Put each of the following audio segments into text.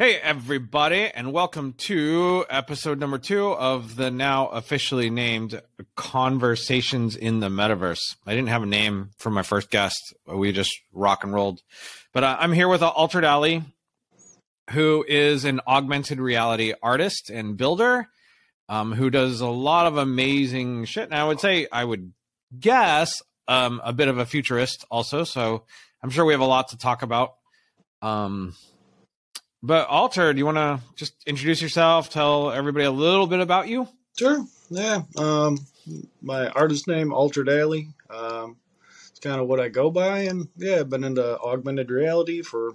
Hey, everybody, and welcome to episode number two of the now officially named Conversations in the Metaverse. I didn't have a name for my first guest. We just rock and rolled. But uh, I'm here with Altered Alley, who is an augmented reality artist and builder um, who does a lot of amazing shit. And I would say, I would guess, um, a bit of a futurist also. So I'm sure we have a lot to talk about. Um, but Alter, do you want to just introduce yourself? Tell everybody a little bit about you. Sure. Yeah. Um, my artist name Altered Alley. Um, it's kind of what I go by, and yeah, I've been into augmented reality for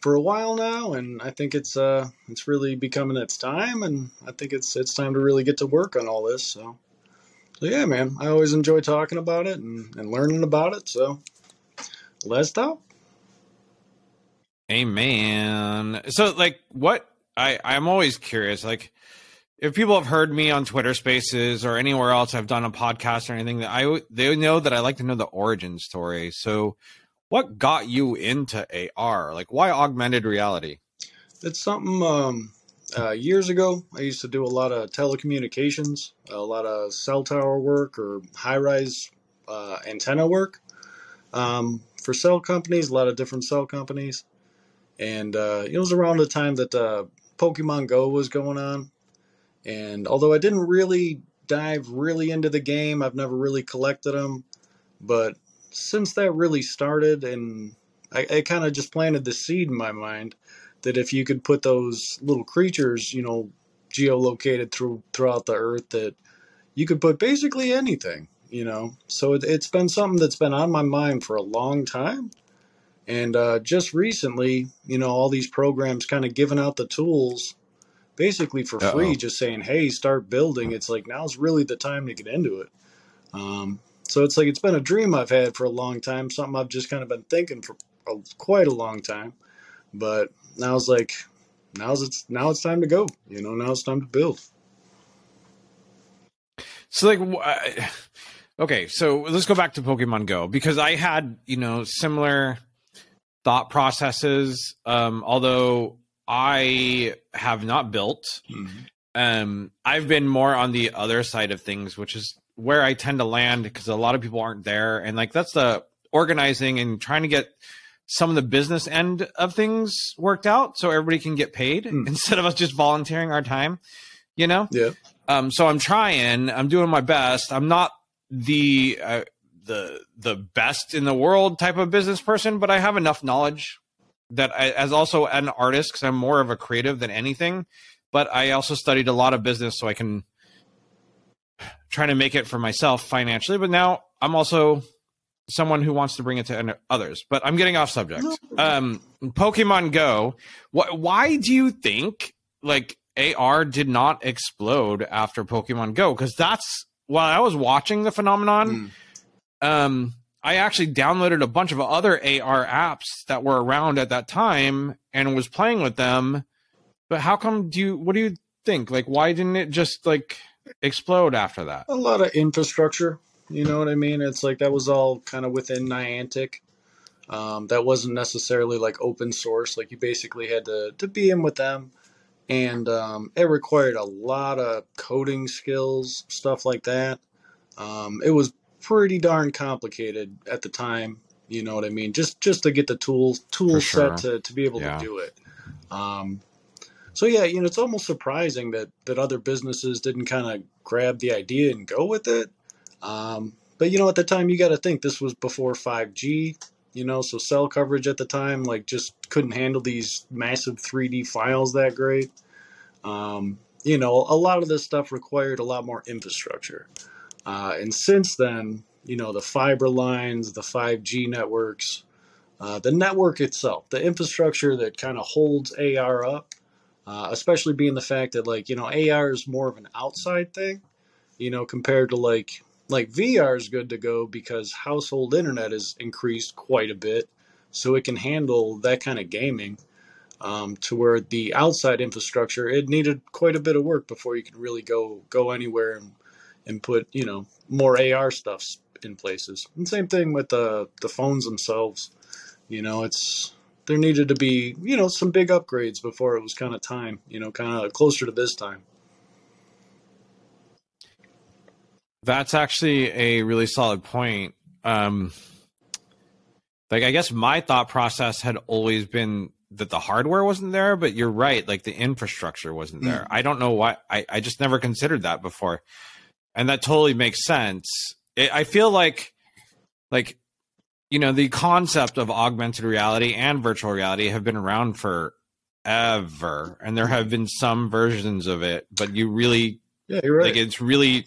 for a while now, and I think it's uh it's really becoming its time, and I think it's it's time to really get to work on all this. So, so yeah, man, I always enjoy talking about it and, and learning about it. So, let's talk. Amen. So, like, what I I'm always curious, like, if people have heard me on Twitter Spaces or anywhere else I've done a podcast or anything, that I they know that I like to know the origin story. So, what got you into AR? Like, why augmented reality? It's something. Um, uh, years ago, I used to do a lot of telecommunications, a lot of cell tower work or high rise uh, antenna work um, for cell companies, a lot of different cell companies and uh, it was around the time that uh, Pokemon Go was going on. And although I didn't really dive really into the game, I've never really collected them. But since that really started, and I, I kind of just planted the seed in my mind that if you could put those little creatures, you know, geolocated through throughout the earth, that you could put basically anything, you know. So it, it's been something that's been on my mind for a long time and uh, just recently, you know, all these programs kind of giving out the tools basically for Uh-oh. free, just saying, hey, start building. It's like now's really the time to get into it. Um, so it's like it's been a dream I've had for a long time, something I've just kind of been thinking for a, quite a long time. But now it's like, now's it's now it's time to go. You know, now it's time to build. So like, okay, so let's go back to Pokemon Go because I had you know similar thought processes. Um, although I have not built, mm-hmm. um, I've been more on the other side of things, which is where I tend to land because a lot of people aren't there, and like that's the organizing and trying to get some of the business end of things worked out so everybody can get paid mm. instead of us just volunteering our time you know yeah um so i'm trying i'm doing my best i'm not the uh, the the best in the world type of business person, but I have enough knowledge that I, as also an artist because I'm more of a creative than anything. But I also studied a lot of business, so I can try to make it for myself financially. But now I'm also someone who wants to bring it to others. But I'm getting off subject. Um, Pokemon Go. Wh- why do you think like AR did not explode after Pokemon Go? Because that's while I was watching the phenomenon. Mm um, I actually downloaded a bunch of other AR apps that were around at that time and was playing with them. But how come do you what do you think? Like why didn't it just like explode after that? A lot of infrastructure. You know what I mean? It's like that was all kind of within Niantic. Um, that wasn't necessarily like open source. Like you basically had to, to be in with them. And um, it required a lot of coding skills, stuff like that. Um, it was pretty darn complicated at the time. You know what I mean? Just just to get the tools tool sure. set to, to be able yeah. to do it. Um, so yeah, you know, it's almost surprising that that other businesses didn't kind of grab the idea and go with it. Um, but you know, at the time, you got to think this was before 5G. You know, so cell coverage at the time like just couldn't handle these massive 3D files that great. Um, you know, a lot of this stuff required a lot more infrastructure. Uh, and since then, you know, the fiber lines, the 5G networks, uh, the network itself, the infrastructure that kind of holds AR up, uh, especially being the fact that like, you know, AR is more of an outside thing, you know, compared to like, like VR is good to go because household internet has increased quite a bit. So it can handle that kind of gaming. Um, to where the outside infrastructure it needed quite a bit of work before you could really go go anywhere and and put you know more AR stuff in places. And same thing with the the phones themselves. You know, it's there needed to be you know some big upgrades before it was kind of time. You know, kind of closer to this time. That's actually a really solid point. Um, like I guess my thought process had always been that the hardware wasn't there, but you're right, like the infrastructure wasn't there. Mm. I don't know why I, I just never considered that before. And that totally makes sense. It, I feel like like you know, the concept of augmented reality and virtual reality have been around for ever and there have been some versions of it, but you really Yeah, you're right. Like it's really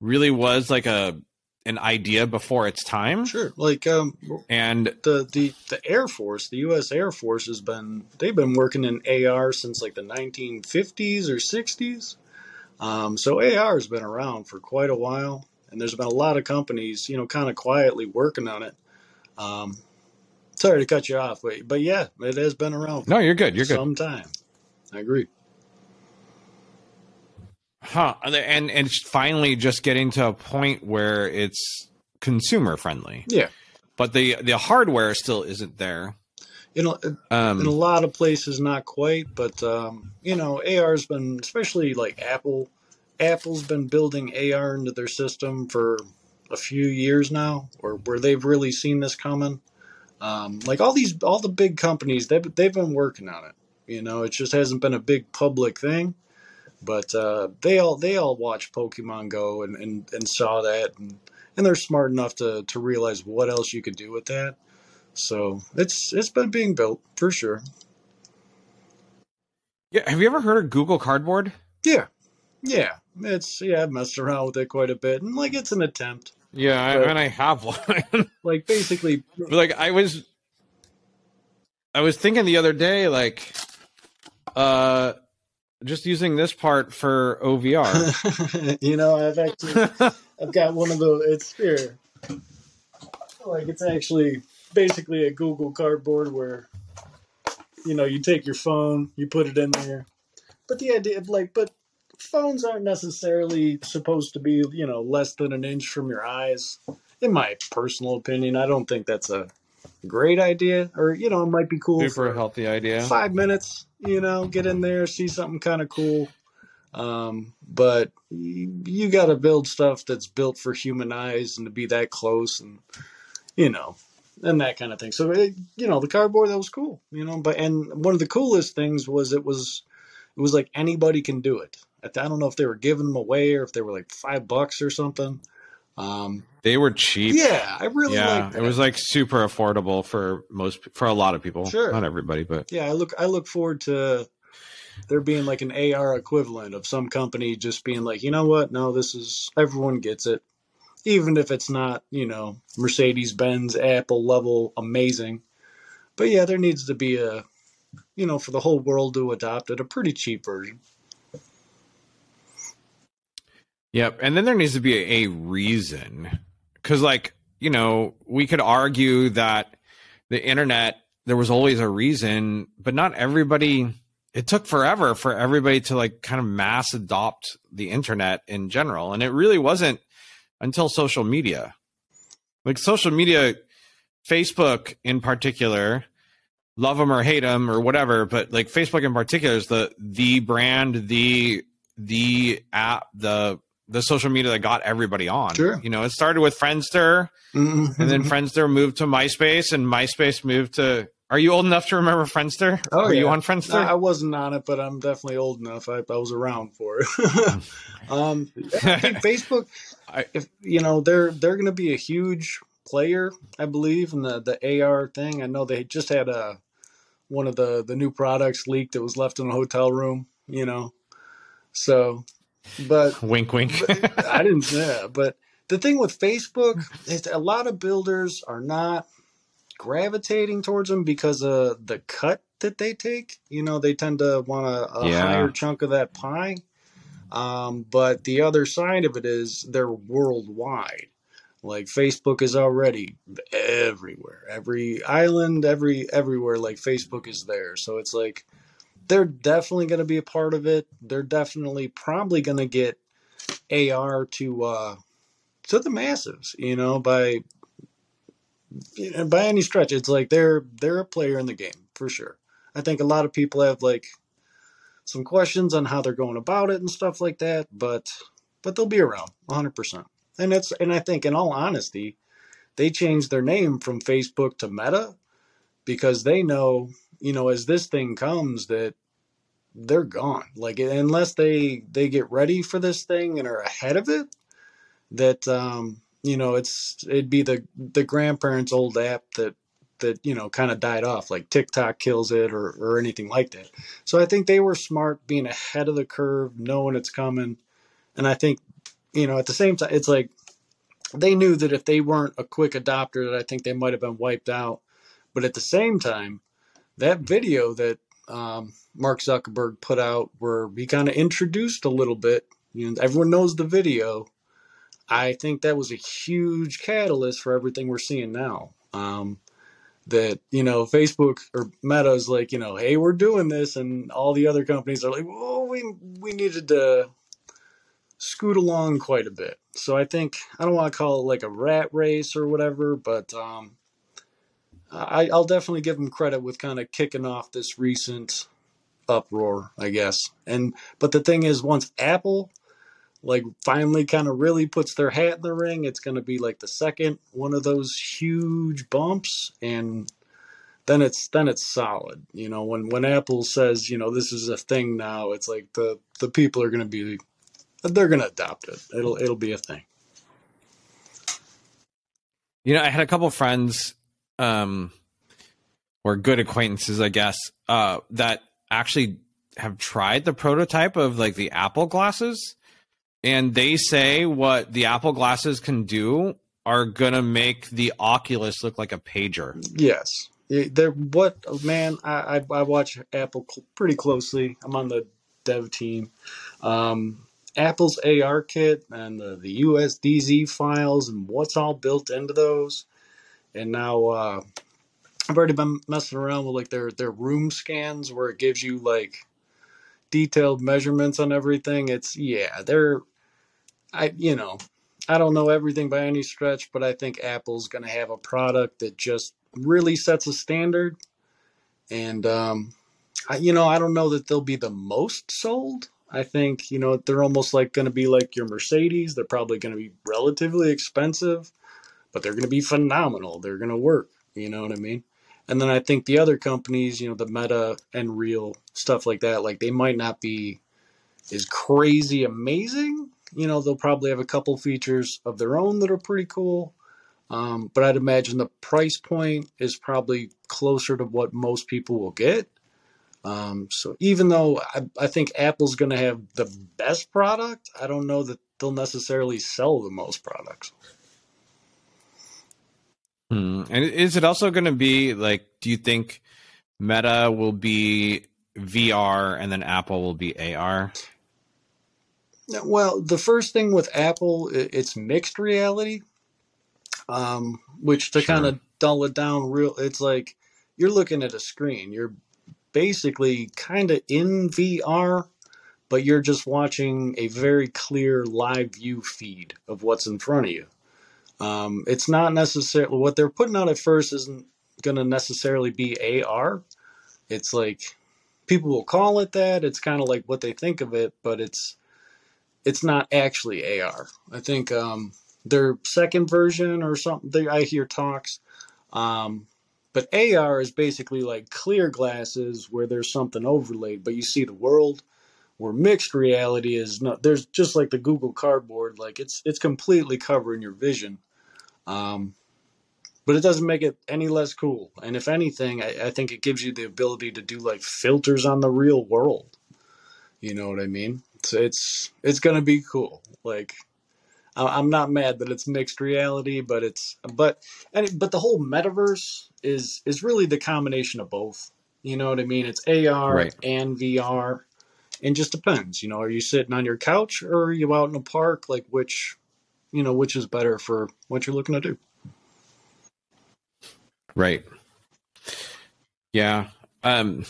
really was like a an idea before its time. Sure, like um, and the the the Air Force, the U.S. Air Force has been they've been working in AR since like the 1950s or 60s. Um, so AR has been around for quite a while, and there's been a lot of companies, you know, kind of quietly working on it. Um, sorry to cut you off, but but yeah, it has been around. no, you're good. You're good. Some time. I agree. Huh. And and it's finally just getting to a point where it's consumer friendly. Yeah. But the the hardware still isn't there. You know, um, in a lot of places, not quite, but um, you know, AR's been, especially like Apple. Apple's been building AR into their system for a few years now, or where they've really seen this coming. Um, like all these, all the big companies, they've they've been working on it. You know, it just hasn't been a big public thing. But uh, they all they all watched Pokemon Go and, and, and saw that and, and they're smart enough to, to realize what else you could do with that. So it's it's been being built for sure. Yeah, have you ever heard of Google Cardboard? Yeah, yeah, it's yeah. I've messed around with it quite a bit, and like it's an attempt. Yeah, but, and I have one. like basically, like I was, I was thinking the other day, like, uh, just using this part for OVR. you know, I've actually I've got one of the it's here. Like it's actually basically a Google Cardboard where you know you take your phone, you put it in there. But the idea of like, but phones aren't necessarily supposed to be you know less than an inch from your eyes. In my personal opinion, I don't think that's a great idea, or you know, it might be cool Super for a healthy idea. Five minutes, you know, get in there, see something kind of cool. Um, but you, you got to build stuff that's built for human eyes and to be that close, and you know, and that kind of thing. So it, you know, the cardboard that was cool, you know. But and one of the coolest things was it was it was like anybody can do it. I don't know if they were giving them away or if they were like five bucks or something. Um, they were cheap. Yeah, I really yeah. It was like super affordable for most for a lot of people. Sure, not everybody, but yeah. I look I look forward to there being like an AR equivalent of some company just being like, you know what? No, this is everyone gets it, even if it's not you know Mercedes Benz Apple level amazing. But yeah, there needs to be a you know for the whole world to adopt it a pretty cheap version. Yep. And then there needs to be a, a reason. Because, like, you know, we could argue that the internet, there was always a reason, but not everybody, it took forever for everybody to, like, kind of mass adopt the internet in general. And it really wasn't until social media. Like, social media, Facebook in particular, love them or hate them or whatever, but like Facebook in particular is the the brand, the the app, the the social media that got everybody on. Sure. You know, it started with Friendster, mm-hmm. and then Friendster moved to MySpace, and MySpace moved to. Are you old enough to remember Friendster? Oh, Were yeah. you on Friendster? I wasn't on it, but I'm definitely old enough. I, I was around for it. um, I think Facebook, I, if you know, they're they're going to be a huge player, I believe, in the the AR thing. I know they just had a one of the the new products leaked that was left in a hotel room. You know, so but wink, wink. but I didn't say that. But the thing with Facebook is a lot of builders are not gravitating towards them because of the cut that they take. You know, they tend to want a, a yeah. higher chunk of that pie. Um, but the other side of it is they're worldwide. Like Facebook is already everywhere, every island, every everywhere. Like Facebook is there, so it's like they're definitely going to be a part of it. They're definitely probably going to get AR to uh, to the masses, you know, by by any stretch, it's like they're they're a player in the game for sure. I think a lot of people have like some questions on how they're going about it and stuff like that, but but they'll be around 100%. And it's and I think in all honesty, they changed their name from Facebook to Meta because they know, you know, as this thing comes that they're gone. Like unless they they get ready for this thing and are ahead of it, that um, you know, it's it'd be the the grandparents' old app that that you know kind of died off like tiktok kills it or, or anything like that. So i think they were smart being ahead of the curve knowing it's coming. And i think you know at the same time it's like they knew that if they weren't a quick adopter that i think they might have been wiped out. But at the same time that video that um, mark zuckerberg put out where he kind of introduced a little bit you know everyone knows the video I think that was a huge catalyst for everything we're seeing now. Um, that you know, Facebook or Meta is like, you know, hey, we're doing this, and all the other companies are like, well, we we needed to scoot along quite a bit. So I think I don't want to call it like a rat race or whatever, but um, I, I'll definitely give them credit with kind of kicking off this recent uproar, I guess. And but the thing is, once Apple like finally kind of really puts their hat in the ring, it's going to be like the second one of those huge bumps and then it's then it's solid. You know, when when Apple says, you know, this is a thing now, it's like the the people are going to be they're going to adopt it. It'll it'll be a thing. You know, I had a couple friends um or good acquaintances, I guess, uh that actually have tried the prototype of like the Apple glasses and they say what the Apple glasses can do are gonna make the Oculus look like a pager. Yes, they're what man. I I, I watch Apple cl- pretty closely. I'm on the dev team. Um, Apple's AR kit and the, the USDZ files and what's all built into those. And now uh, I've already been messing around with like their their room scans where it gives you like detailed measurements on everything. It's yeah, they're I you know, I don't know everything by any stretch, but I think Apple's going to have a product that just really sets a standard. And um, I, you know, I don't know that they'll be the most sold. I think you know they're almost like going to be like your Mercedes. They're probably going to be relatively expensive, but they're going to be phenomenal. They're going to work. You know what I mean? And then I think the other companies, you know, the Meta and Real stuff like that, like they might not be as crazy amazing, you know, they'll probably have a couple features of their own that are pretty cool. Um, but I'd imagine the price point is probably closer to what most people will get. Um, so even though I, I think Apple's going to have the best product, I don't know that they'll necessarily sell the most products. Hmm. And is it also going to be like, do you think Meta will be VR and then Apple will be AR? Well, the first thing with Apple, it's mixed reality, um, which to sure. kind of dull it down, real, it's like you're looking at a screen. You're basically kind of in VR, but you're just watching a very clear live view feed of what's in front of you. Um, it's not necessarily what they're putting out at first isn't going to necessarily be AR. It's like people will call it that. It's kind of like what they think of it, but it's it's not actually AR. I think um, their second version or something. They, I hear talks, um, but AR is basically like clear glasses where there's something overlaid, but you see the world. Where mixed reality is not. There's just like the Google Cardboard, like it's it's completely covering your vision. Um, but it doesn't make it any less cool. And if anything, I, I, think it gives you the ability to do like filters on the real world. You know what I mean? It's it's it's gonna be cool. Like I'm not mad that it's mixed reality, but it's but and but the whole metaverse is is really the combination of both. You know what I mean? It's AR right. and VR, and just depends. You know, are you sitting on your couch or are you out in a park? Like which, you know, which is better for what you're looking to do? Right. Yeah. Um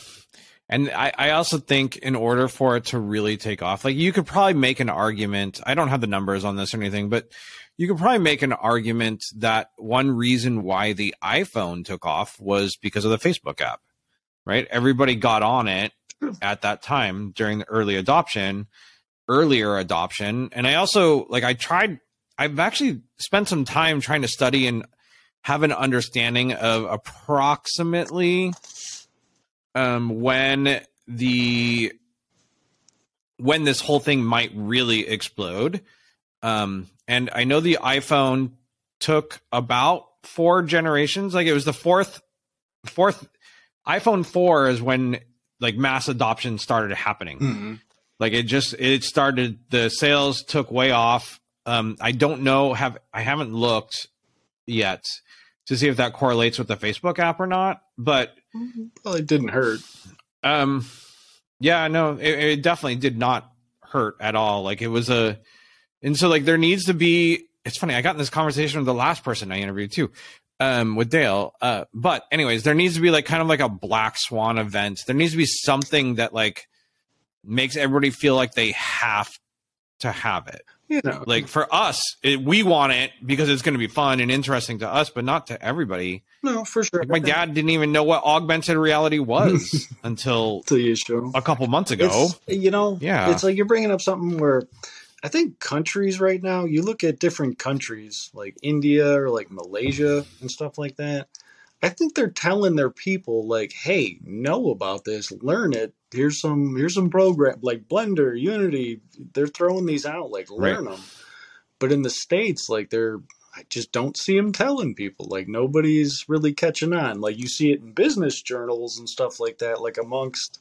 and I, I also think in order for it to really take off, like you could probably make an argument. I don't have the numbers on this or anything, but you could probably make an argument that one reason why the iPhone took off was because of the Facebook app, right? Everybody got on it at that time during the early adoption, earlier adoption. And I also, like, I tried, I've actually spent some time trying to study and have an understanding of approximately um, when the when this whole thing might really explode. Um, and I know the iPhone took about four generations. Like it was the fourth, fourth iPhone four is when like mass adoption started happening. Mm-hmm. Like it just it started. The sales took way off. Um, I don't know. Have I haven't looked yet to see if that correlates with the Facebook app or not. But well, it didn't hurt. Um, yeah, no, it, it definitely did not hurt at all. Like it was a, and so like there needs to be. It's funny. I got in this conversation with the last person I interviewed too, um, with Dale. Uh, but anyways, there needs to be like kind of like a black swan event. There needs to be something that like makes everybody feel like they have to have it. You know, like for us, it, we want it because it's going to be fun and interesting to us, but not to everybody. No, for sure. Like my dad didn't even know what augmented reality was until a couple months ago. It's, you know, yeah, it's like you're bringing up something where I think countries right now, you look at different countries like India or like Malaysia and stuff like that. I think they're telling their people like, "Hey, know about this, learn it. Here's some here's some program like Blender, Unity. They're throwing these out like learn right. them." But in the states, like they're I just don't see them telling people. Like nobody's really catching on. Like you see it in business journals and stuff like that. Like amongst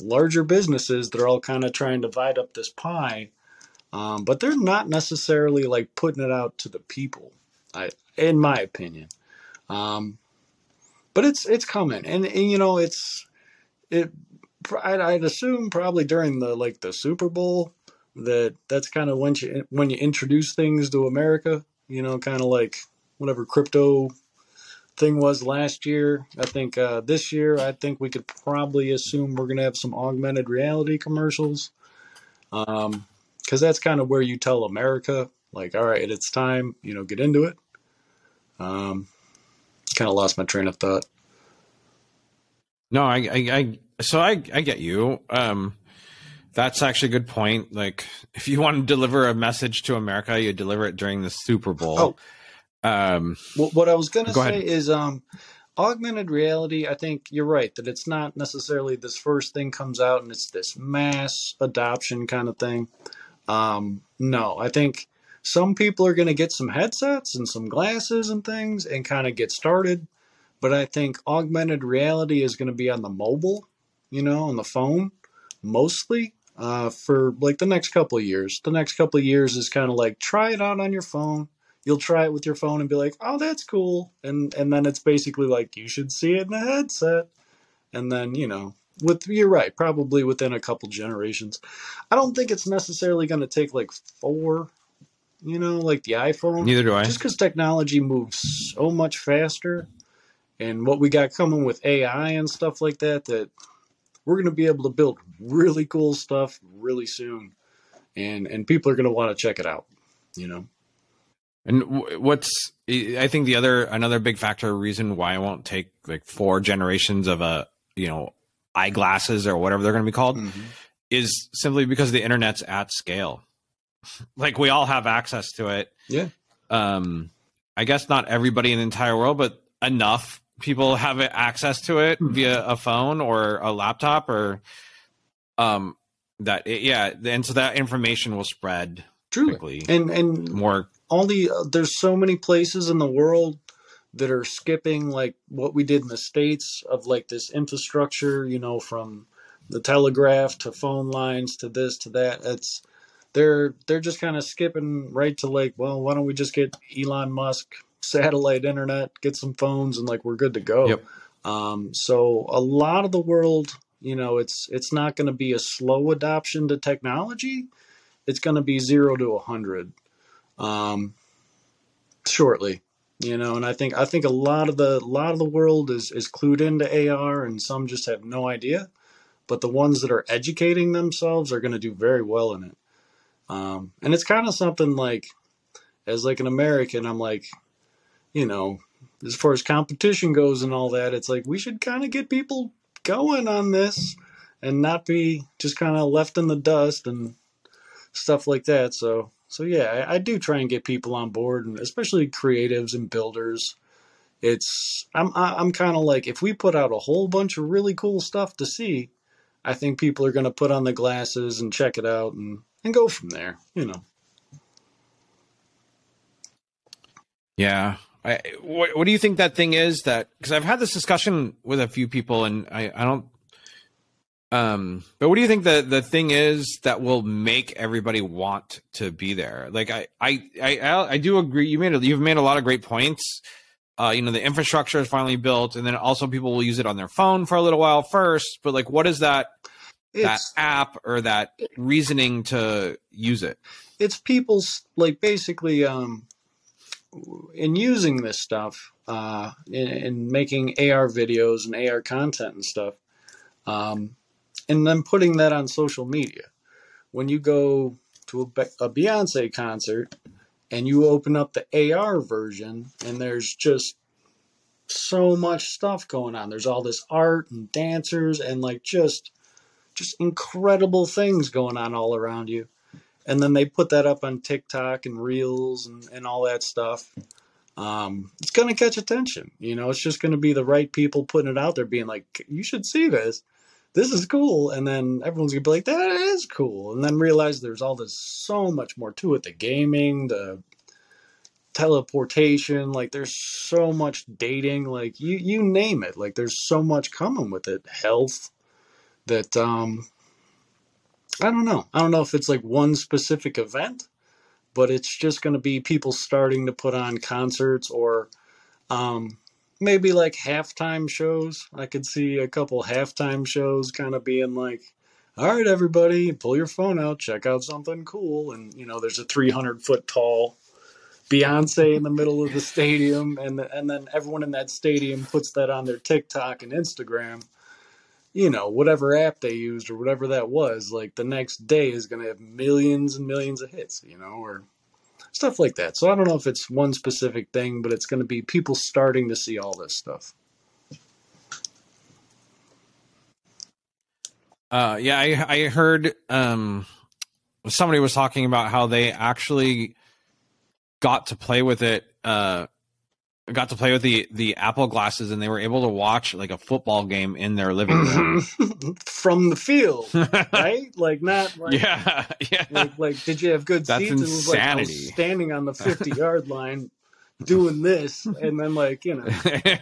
larger businesses, they're all kind of trying to divide up this pie um, but they're not necessarily like putting it out to the people, I, in my opinion. Um, but it's it's coming, and, and you know it's it. I'd, I'd assume probably during the like the Super Bowl that that's kind of when you when you introduce things to America. You know, kind of like whatever crypto thing was last year. I think uh, this year, I think we could probably assume we're going to have some augmented reality commercials. Um, because that's kind of where you tell America, like, all right, it's time, you know, get into it. Um, kind of lost my train of thought. No, I, I, I so I, I get you. Um, that's actually a good point. Like, if you want to deliver a message to America, you deliver it during the Super Bowl. Oh. Um, well, what I was going to say ahead. is, um, augmented reality. I think you're right that it's not necessarily this first thing comes out and it's this mass adoption kind of thing. Um, no, I think some people are going to get some headsets and some glasses and things and kind of get started. But I think augmented reality is going to be on the mobile, you know, on the phone mostly uh, for like the next couple of years. The next couple of years is kind of like try it out on your phone. You'll try it with your phone and be like, "Oh, that's cool," and and then it's basically like you should see it in a headset, and then you know with you're right, probably within a couple generations. I don't think it's necessarily going to take like four, you know, like the iPhone. Neither do I. Just because technology moves so much faster, and what we got coming with AI and stuff like that, that we're going to be able to build really cool stuff really soon, and and people are going to want to check it out. You know. And what's I think the other another big factor reason why I won't take like four generations of a you know eyeglasses or whatever they're going to be called mm-hmm. is simply because the internet's at scale. like we all have access to it. Yeah. Um, I guess not everybody in the entire world, but enough people have access to it mm-hmm. via a phone or a laptop or um that it, yeah and so that information will spread Truly. quickly and and more all the uh, there's so many places in the world that are skipping like what we did in the states of like this infrastructure you know from the telegraph to phone lines to this to that it's they're they're just kind of skipping right to like well why don't we just get elon musk satellite internet get some phones and like we're good to go. Yep. um, so a lot of the world you know it's it's not going to be a slow adoption to technology. It's going to be zero to a hundred um, shortly you know and i think i think a lot of the a lot of the world is is clued into ar and some just have no idea. But the ones that are educating themselves are going to do very well in it. Um, and it's kind of something like as like an American, I'm like, you know, as far as competition goes and all that, it's like we should kind of get people going on this and not be just kind of left in the dust and stuff like that. So, so yeah, I, I do try and get people on board, and especially creatives and builders. It's I'm I'm kind of like if we put out a whole bunch of really cool stuff to see, I think people are going to put on the glasses and check it out and and go from there. You know. Yeah. I, what, what do you think that thing is that because I've had this discussion with a few people and I, I don't um but what do you think the the thing is that will make everybody want to be there? Like I I I, I do agree you made a, you've made a lot of great points. Uh you know the infrastructure is finally built and then also people will use it on their phone for a little while first but like what is that that app or that reasoning to use it? It's people's like basically um in using this stuff uh in, in making AR videos and AR content and stuff um and then putting that on social media. When you go to a, Be- a Beyonce concert and you open up the AR version and there's just so much stuff going on. There's all this art and dancers and like just just incredible things going on all around you and then they put that up on TikTok and Reels and, and all that stuff. Um, it's going to catch attention. You know, it's just going to be the right people putting it out there, being like, "You should see this. This is cool." And then everyone's going to be like, "That is cool," and then realize there's all this so much more to it. The gaming, the teleportation, like there's so much dating, like you you name it. Like there's so much coming with it. Health that um I don't know. I don't know if it's like one specific event, but it's just going to be people starting to put on concerts or um, maybe like halftime shows. I could see a couple halftime shows kind of being like, all right, everybody, pull your phone out, check out something cool. And, you know, there's a 300 foot tall Beyonce in the middle of the stadium. And, and then everyone in that stadium puts that on their TikTok and Instagram you know, whatever app they used or whatever that was, like the next day is going to have millions and millions of hits, you know, or stuff like that. So I don't know if it's one specific thing, but it's going to be people starting to see all this stuff. Uh, yeah, I, I heard um, somebody was talking about how they actually got to play with it. Uh, got to play with the the Apple glasses, and they were able to watch like a football game in their living room. From the field, right? Like not like, yeah, yeah. like like did you have good That's seats? It was like insanity. standing on the 50 yard line doing this and then like, you know,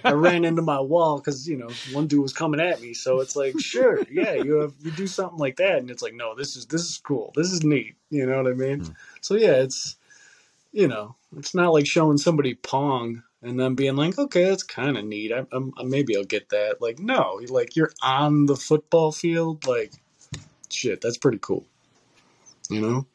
I ran into my wall because you know one dude was coming at me. So it's like, sure, yeah, you have you do something like that, and it's like, no, this is this is cool, this is neat. You know what I mean? Hmm. So yeah, it's you know, it's not like showing somebody pong and then being like, okay, that's kind of neat. I, I'm, I, maybe I'll get that. Like, no, like you're on the football field, like shit, that's pretty cool. You know,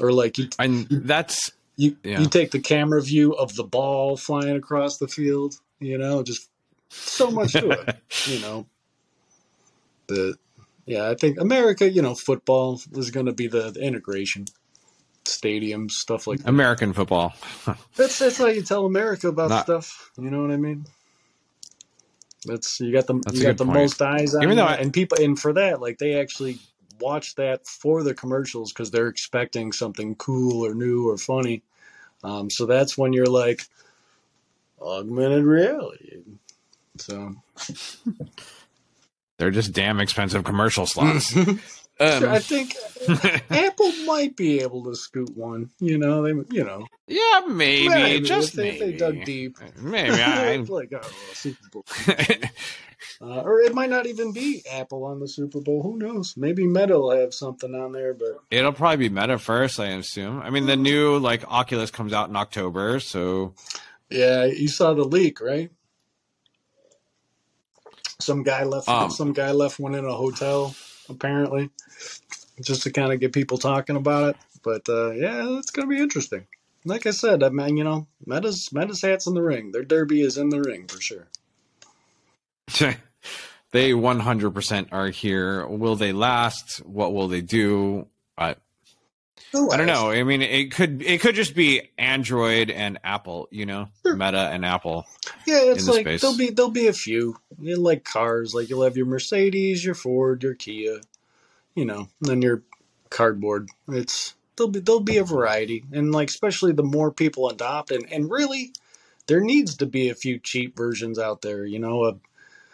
or like you and that's you Yeah. you take the camera view of the ball flying across the field. You know, just so much to it. You know, the yeah, I think America. You know, football is going to be the, the integration, stadiums, stuff like that. American football. That's that's how you tell America about Not- stuff. You know what I mean? That's you got the you got the point. most eyes on Even though I- and people and for that like they actually watch that for the commercials because they're expecting something cool or new or funny. Um, so that's when you're like augmented reality. So They're just damn expensive commercial slots. Sure, I Um, think Apple might be able to scoot one. You know, they you know yeah, maybe, maybe, just if they, if they dug deep. Maybe I, like oh, Super Bowl. Uh, or it might not even be Apple on the Super Bowl. Who knows? Maybe Meta will have something on there, but it'll probably be Meta first, I assume. I mean, the new like Oculus comes out in October, so yeah, you saw the leak, right? Some guy left. Um, some guy left one in a hotel, apparently, just to kind of get people talking about it. But uh, yeah, it's gonna be interesting. Like I said, I mean, you know, Meta's Meta's hats in the ring. Their derby is in the ring for sure. they 100% are here. Will they last? What will they do? I, I don't know. I mean, it could it could just be Android and Apple, you know, Sure. Meta and Apple. Yeah, it's like space. there'll be there'll be a few. You know, like cars, like you'll have your Mercedes, your Ford, your Kia, you know, and then your cardboard. It's there'll be there'll be a variety, and like especially the more people adopt, and and really, there needs to be a few cheap versions out there. You know, uh,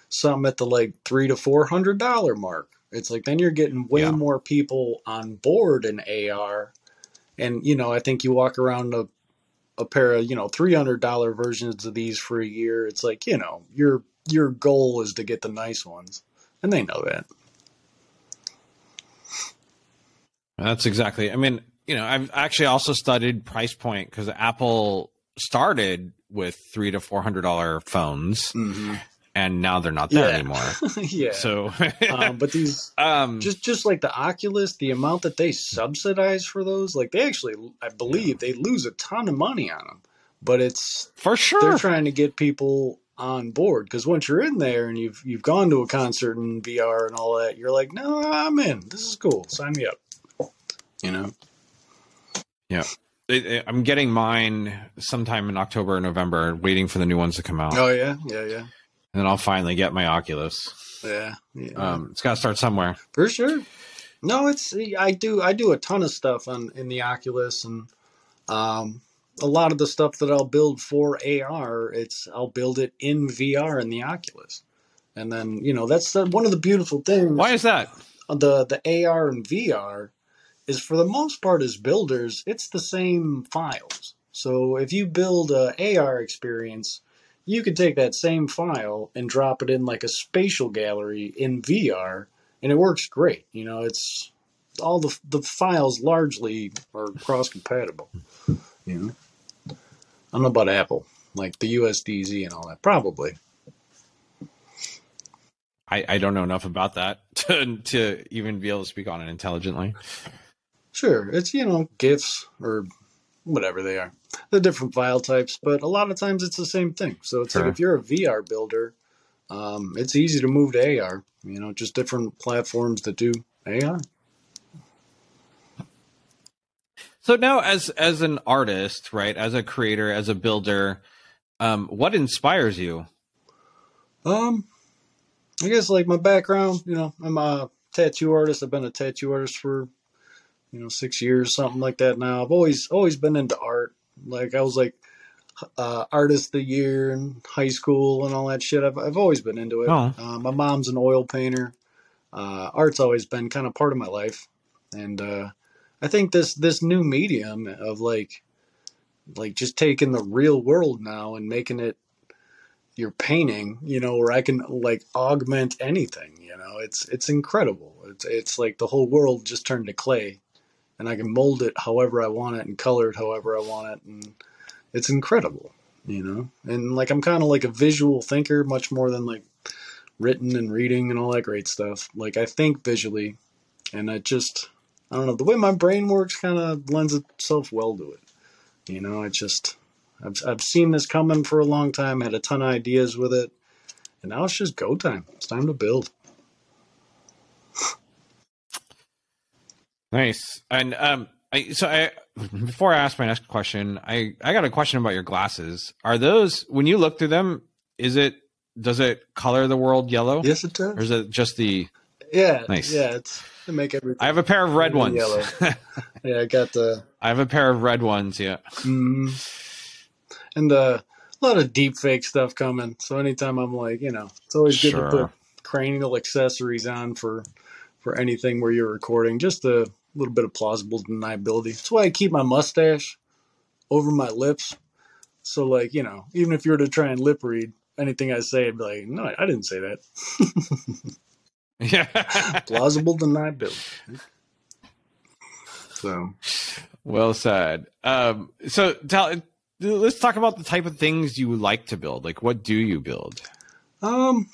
some at the like three to four hundred dollar mark. It's like then you're getting way Yeah. more people on board in AR, and you know I think you walk around a a pair of you know three hundred dollar versions of these for a year. It's like you know your your goal is to get the nice ones, and they know that. That's exactly. I mean, you know, I've actually also studied price point because Apple started with three to four hundred dollar phones, Mm-hmm. And now they're not there Yeah. anymore. yeah. So, um, but these um, just just like the Oculus, the amount that they subsidize for those, like they actually, I believe they lose a ton of money on them. But it's for sure they're trying to get people on board because once you're in there and you've you've gone to a concert in VR and all that, you're like, no, I'm in. This is cool. Sign me up. You know. It- I'm getting mine sometime in October or November, waiting for the new ones to come out, Oh yeah, yeah, yeah, and then I'll finally get my Oculus. yeah. yeah. Um, it's got to start somewhere. For sure. No, it's I do I do a ton of stuff on in the Oculus and um a lot of the stuff that I'll build for AR, it's I'll build it in VR in the Oculus. And then, you know, that's the, one of the beautiful things Why is that? the the AR and VR is for the most part as builders, it's the same files. So if you build a AR experience, you could take that same file and drop it in like a spatial gallery in VR, and it works great. You know, it's all the the files largely are cross compatible. You know, I don't know about Apple, like the USDZ and all that. Probably. I, I don't know enough about that to, to even be able to speak on it intelligently. Sure, it's you know GIFs or whatever they are, the different file types, but a lot of times it's the same thing. So it's Sure. like if you're a VR builder, um, it's easy to move to AR. You know, just different platforms that do AR. So now, as as an artist, right, as a creator, as a builder, um, what inspires you? Um, I guess like my background, you know, I'm a tattoo artist. I've been a tattoo artist for you know six years, something like that. Now I've always always been into art. Like I was like uh, artist of the year in high school and all that shit. I've I've always been into it. Oh. Uh, my mom's an oil painter. Uh, art's always been kind of part of my life, and uh, I think this this new medium of like like just taking the real world now and making it your painting, you know, where I can like augment anything, you know, it's it's incredible. It's it's like the whole world just turned to clay, and I can mold it however I want it and color it however I want it, and it's incredible, you know. And like I'm kind of like a visual thinker, much more than like written and reading and all that great stuff. Like I think visually, and I just I don't know the way my brain works kind of lends itself well to it. You know, I just I've I've seen this coming for a long time, had a ton of ideas with it, and now it's just go time. It's time to build. Nice. And um, I, so I before I ask my next question, I I got a question about your glasses. Are those when you look through them? Is it does it color the world yellow, Yes, it does. or is it just the? Yeah, Nice. Yeah, it's to make everything. I have a pair of red Yellow. ones. yeah, I got the I have a pair of red ones. Yeah. mm, and the a lot of deep fake stuff coming. So anytime I'm like, you know, it's always good Sure. to put cranial accessories on for for anything where you're recording. Just a little bit of plausible deniability. That's why I keep my mustache over my lips. So like, you know, even if you were to try and lip read anything I say, I'd be like, no, I didn't say that. Yeah. Plausible deniability. So well said. Um, so tell, let's talk about the type of things you like to build. Like, what do you build? Um,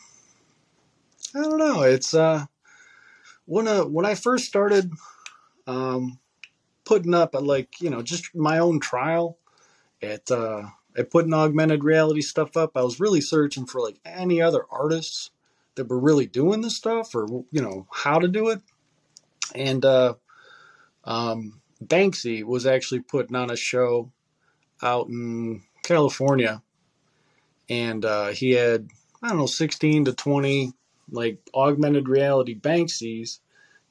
I don't know. It's uh, when uh, when I first started, um, putting up uh, like you know just my own trial at uh at putting augmented reality stuff up. I was really searching for like any other artists that were really doing this stuff or you know how to do it, and uh, um, Banksy was actually putting on a show out in California, and uh, he had I don't know sixteen to twenty like augmented reality Banksies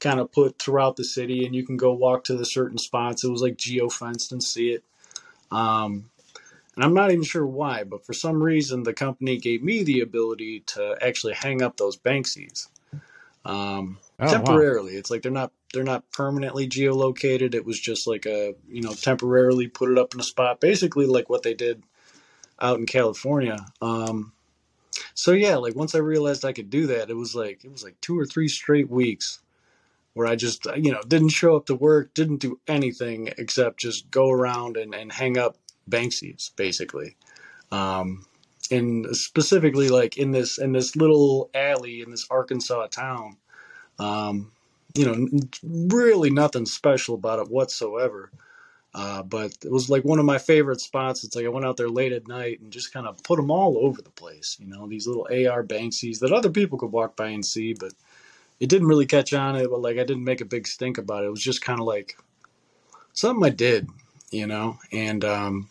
kind of put throughout the city, and you can go walk to the certain spots. It was like geo fenced and see it. Um, and I'm not even sure why, but for some reason the company gave me the ability to actually hang up those Banksies um, Oh, wow. temporarily. It's like they're not they're not permanently geolocated. It was just like a you know temporarily put it up in a spot, basically like what they did out in California. Um, so yeah, like once I realized I could do that, it was like it was like two or three straight weeks where I just you know didn't show up to work, didn't do anything except just go around and, and hang up Banksies basically. Um, and specifically like in this in this little alley in this Arkansas town. Um, you know, really nothing special about it whatsoever. Uh, but it was like one of my favorite spots. It's like I went out there late at night and just kind of put them all over the place. You know, these little AR Banksies that other people could walk by and see, but it didn't really catch on. It, but like I didn't make a big stink about it. It was just kind of like something I did, you know, and um,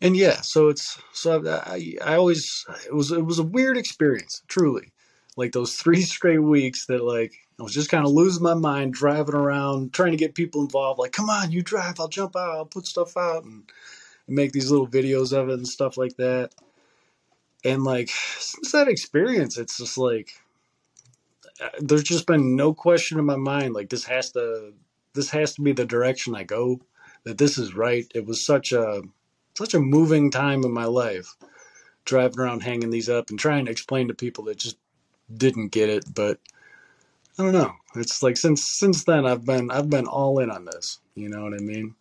and yeah. So it's so I I always it was it was a weird experience, truly. Like those three straight weeks that like I was just kind of losing my mind, driving around, trying to get people involved. Like, come on, you drive, I'll jump out, I'll put stuff out, and, and make these little videos of it and stuff like that. And like since that experience, it's just like there's just been no question in my mind. Like this has to this has to be the direction I go. That this is right. It was such a such a moving time in my life, driving around hanging these up and trying to explain to people that just didn't get it. But I don't know. It's like since since then I've been I've been all in on this. You know what I mean?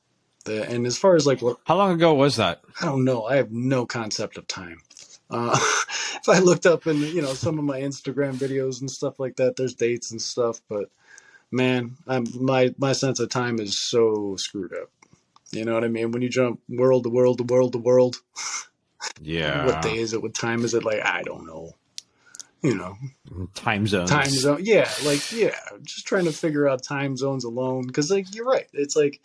The, and as far as like what How long ago was that? I don't know, I have no concept of time. Uh, if I looked up in you know some of my Instagram videos and stuff like that, there's dates and stuff, but man, I'm, my my sense of time is so screwed up. You know what I mean? When you jump world to world to world to world, Yeah. what day is it? What time is it? Like I don't know. You know, Time zones. time zone. Yeah, like yeah, just trying to figure out time zones alone because like you're right. It's like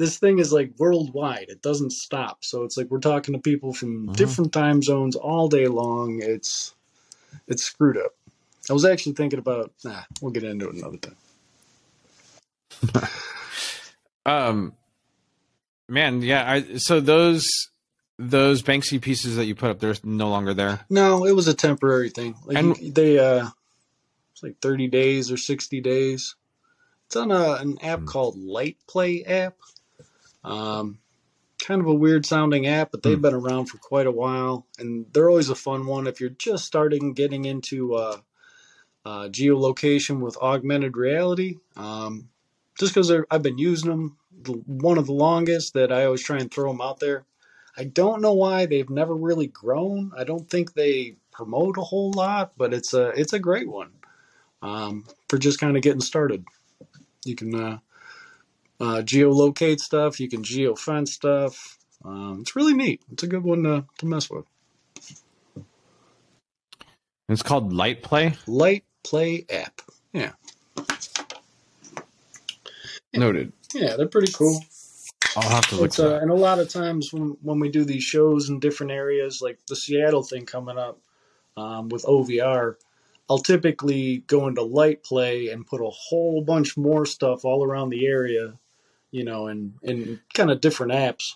this thing is like worldwide. It doesn't stop. So it's like we're talking to people from Mhm. different time zones all day long. It's it's screwed up. I was actually thinking about. Nah, we'll get into it another time. Um, man, yeah. I, so those those Banksy pieces that you put up, they're no longer there. No, it was a temporary thing. Like And- you- they, uh, it's like thirty days or sixty days. It's on a, an app Hmm. called Light Play app. Um, kind of a weird sounding app, but they've Hmm. been around for quite a while, and they're always a fun one if you're just starting getting into uh, uh, geolocation with augmented reality. Um, just because I've been using them the, one of the longest, that I always try and throw them out there. I don't know why they've never really grown. I don't think they promote a whole lot, but it's a it's a great one um, for just kind of getting started. You can uh, uh, geolocate stuff. You can geofence stuff. Um, it's really neat. It's a good one to, to mess with. It's called Light Play. Light Play app. Yeah, Noted. yeah, they're pretty cool. I'll have to look uh, and a lot of times when, when we do these shows in different areas, like the Seattle thing coming up um, with OVR, I'll typically go into light play and put a whole bunch more stuff all around the area, you know, in, in kind of different apps.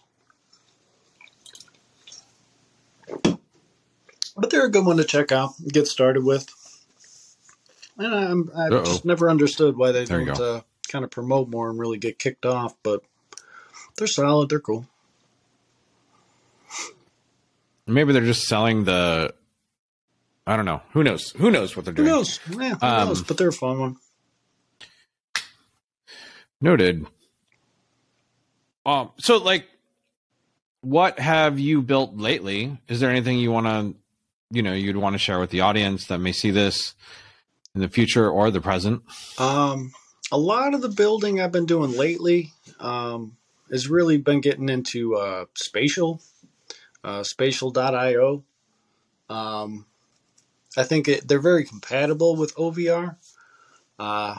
But they're a good one to check out, and get started with. And I'm, I've Uh-oh. just never understood why they There don't uh, kind of promote more and really get kicked off, but they're solid, they're cool. Maybe they're just selling the. I don't know. Who knows? Who knows what they're doing? Who knows? Yeah, who Um, knows? But they're a fun one. Noted. Um. So, like, what have you built lately? Is there anything you want to, you know, you'd want to share with the audience that may see this in the future or the present? Um, a lot of the building I've been doing lately um, has really been getting into uh, spatial, uh, spatial.io. Um, I think it, they're very compatible with OVR. Uh,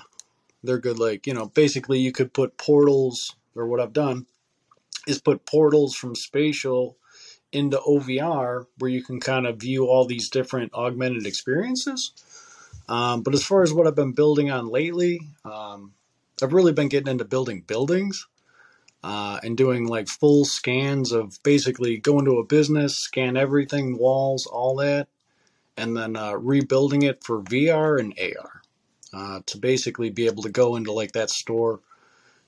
they're good. Like you know, basically you could put portals, or what I've done is put portals from spatial into OVR where you can kind of view all these different augmented experiences. Um, but as far as what I've been building on lately, um, I've really been getting into building buildings uh, and doing like full scans of basically going to a business, scan everything, walls, all that, and then uh, rebuilding it for VR and AR uh, to basically be able to go into like that store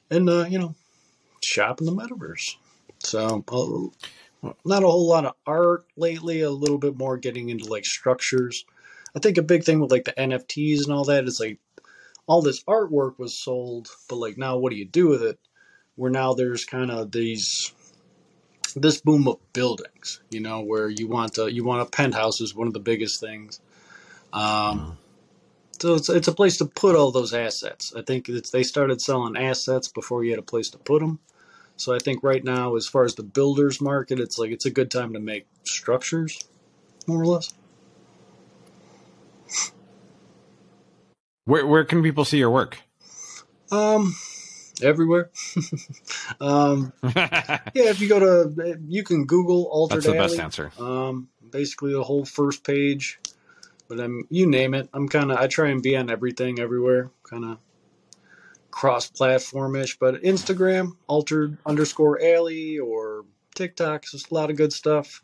and uh, you know shop in the metaverse. So uh, not a whole lot of art lately. A little bit more getting into like structures. I think a big thing with like the NFTs and all that is like all this artwork was sold, but like now what do you do with it? Where now there's kind of these this boom of buildings, you know, where you want a, you want a penthouse is one of the biggest things. Um, so it's it's a place to put all those assets. I think it's they started selling assets before you had a place to put them. So I think right now, as far as the builders market, it's like it's a good time to make structures, more or less. Where where can people see your work? Um, everywhere. um, yeah, if you go to, you can Google Altered That's the Alley. best answer. Um, basically the whole first page. But I'm, you name it. I'm kind of, I try and be on everything, everywhere, kind of cross-platformish. But Instagram, Altered underscore Alley, or TikTok, just a lot of good stuff.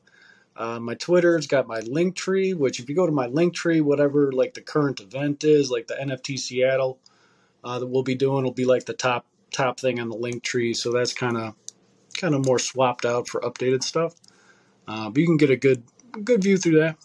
Uh, my Twitter's got my Linktree, which if you go to my Linktree, whatever like the current event is, like the NFT Seattle uh, that we'll be doing, will be like the top top thing on the Linktree. So that's kind of kind of more swapped out for updated stuff. Uh, but you can get a good good view through that.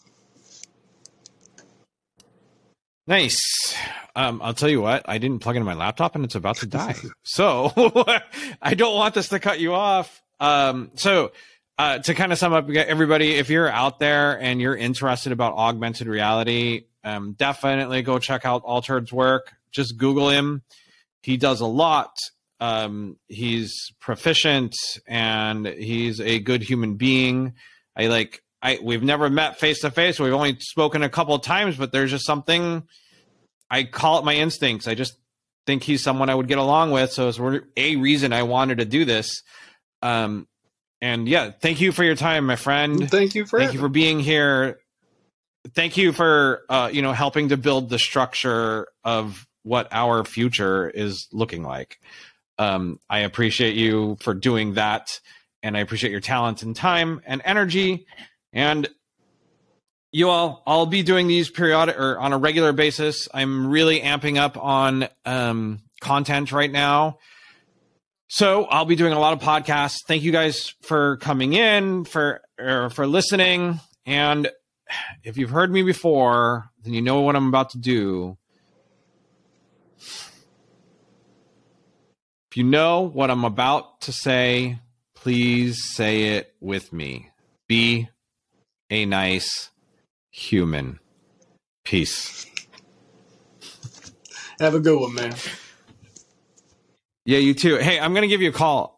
Nice. Um, I'll tell you what, I didn't plug into my laptop and it's about to die. so I don't want this to cut you off. Um, so uh, to kind of sum up, everybody, if you're out there and you're interested about augmented reality, um, definitely go check out Altered's work. Just Google him. He does a lot. Um, he's proficient and he's a good human being. I like I we've never met face to face. We've only spoken a couple of times, but there's just something I call it my instincts. I just think he's someone I would get along with. So it's a reason I wanted to do this. Um, and yeah, thank you for your time, my friend. Thank you for thank you for being here. Thank you for uh, you know helping to build the structure of what our future is looking like. Um, I appreciate you for doing that, and I appreciate your talent and time and energy. And you all, I'll be doing these periodic or on a regular basis. I'm really amping up on um, content right now. So I'll be doing a lot of podcasts. Thank you guys for coming in, for for listening. And if you've heard me before, then you know what I'm about to do. If you know what I'm about to say, please say it with me. Be a nice human. Peace. Have a good one, man. Yeah, you too. Hey, I'm going to give you a call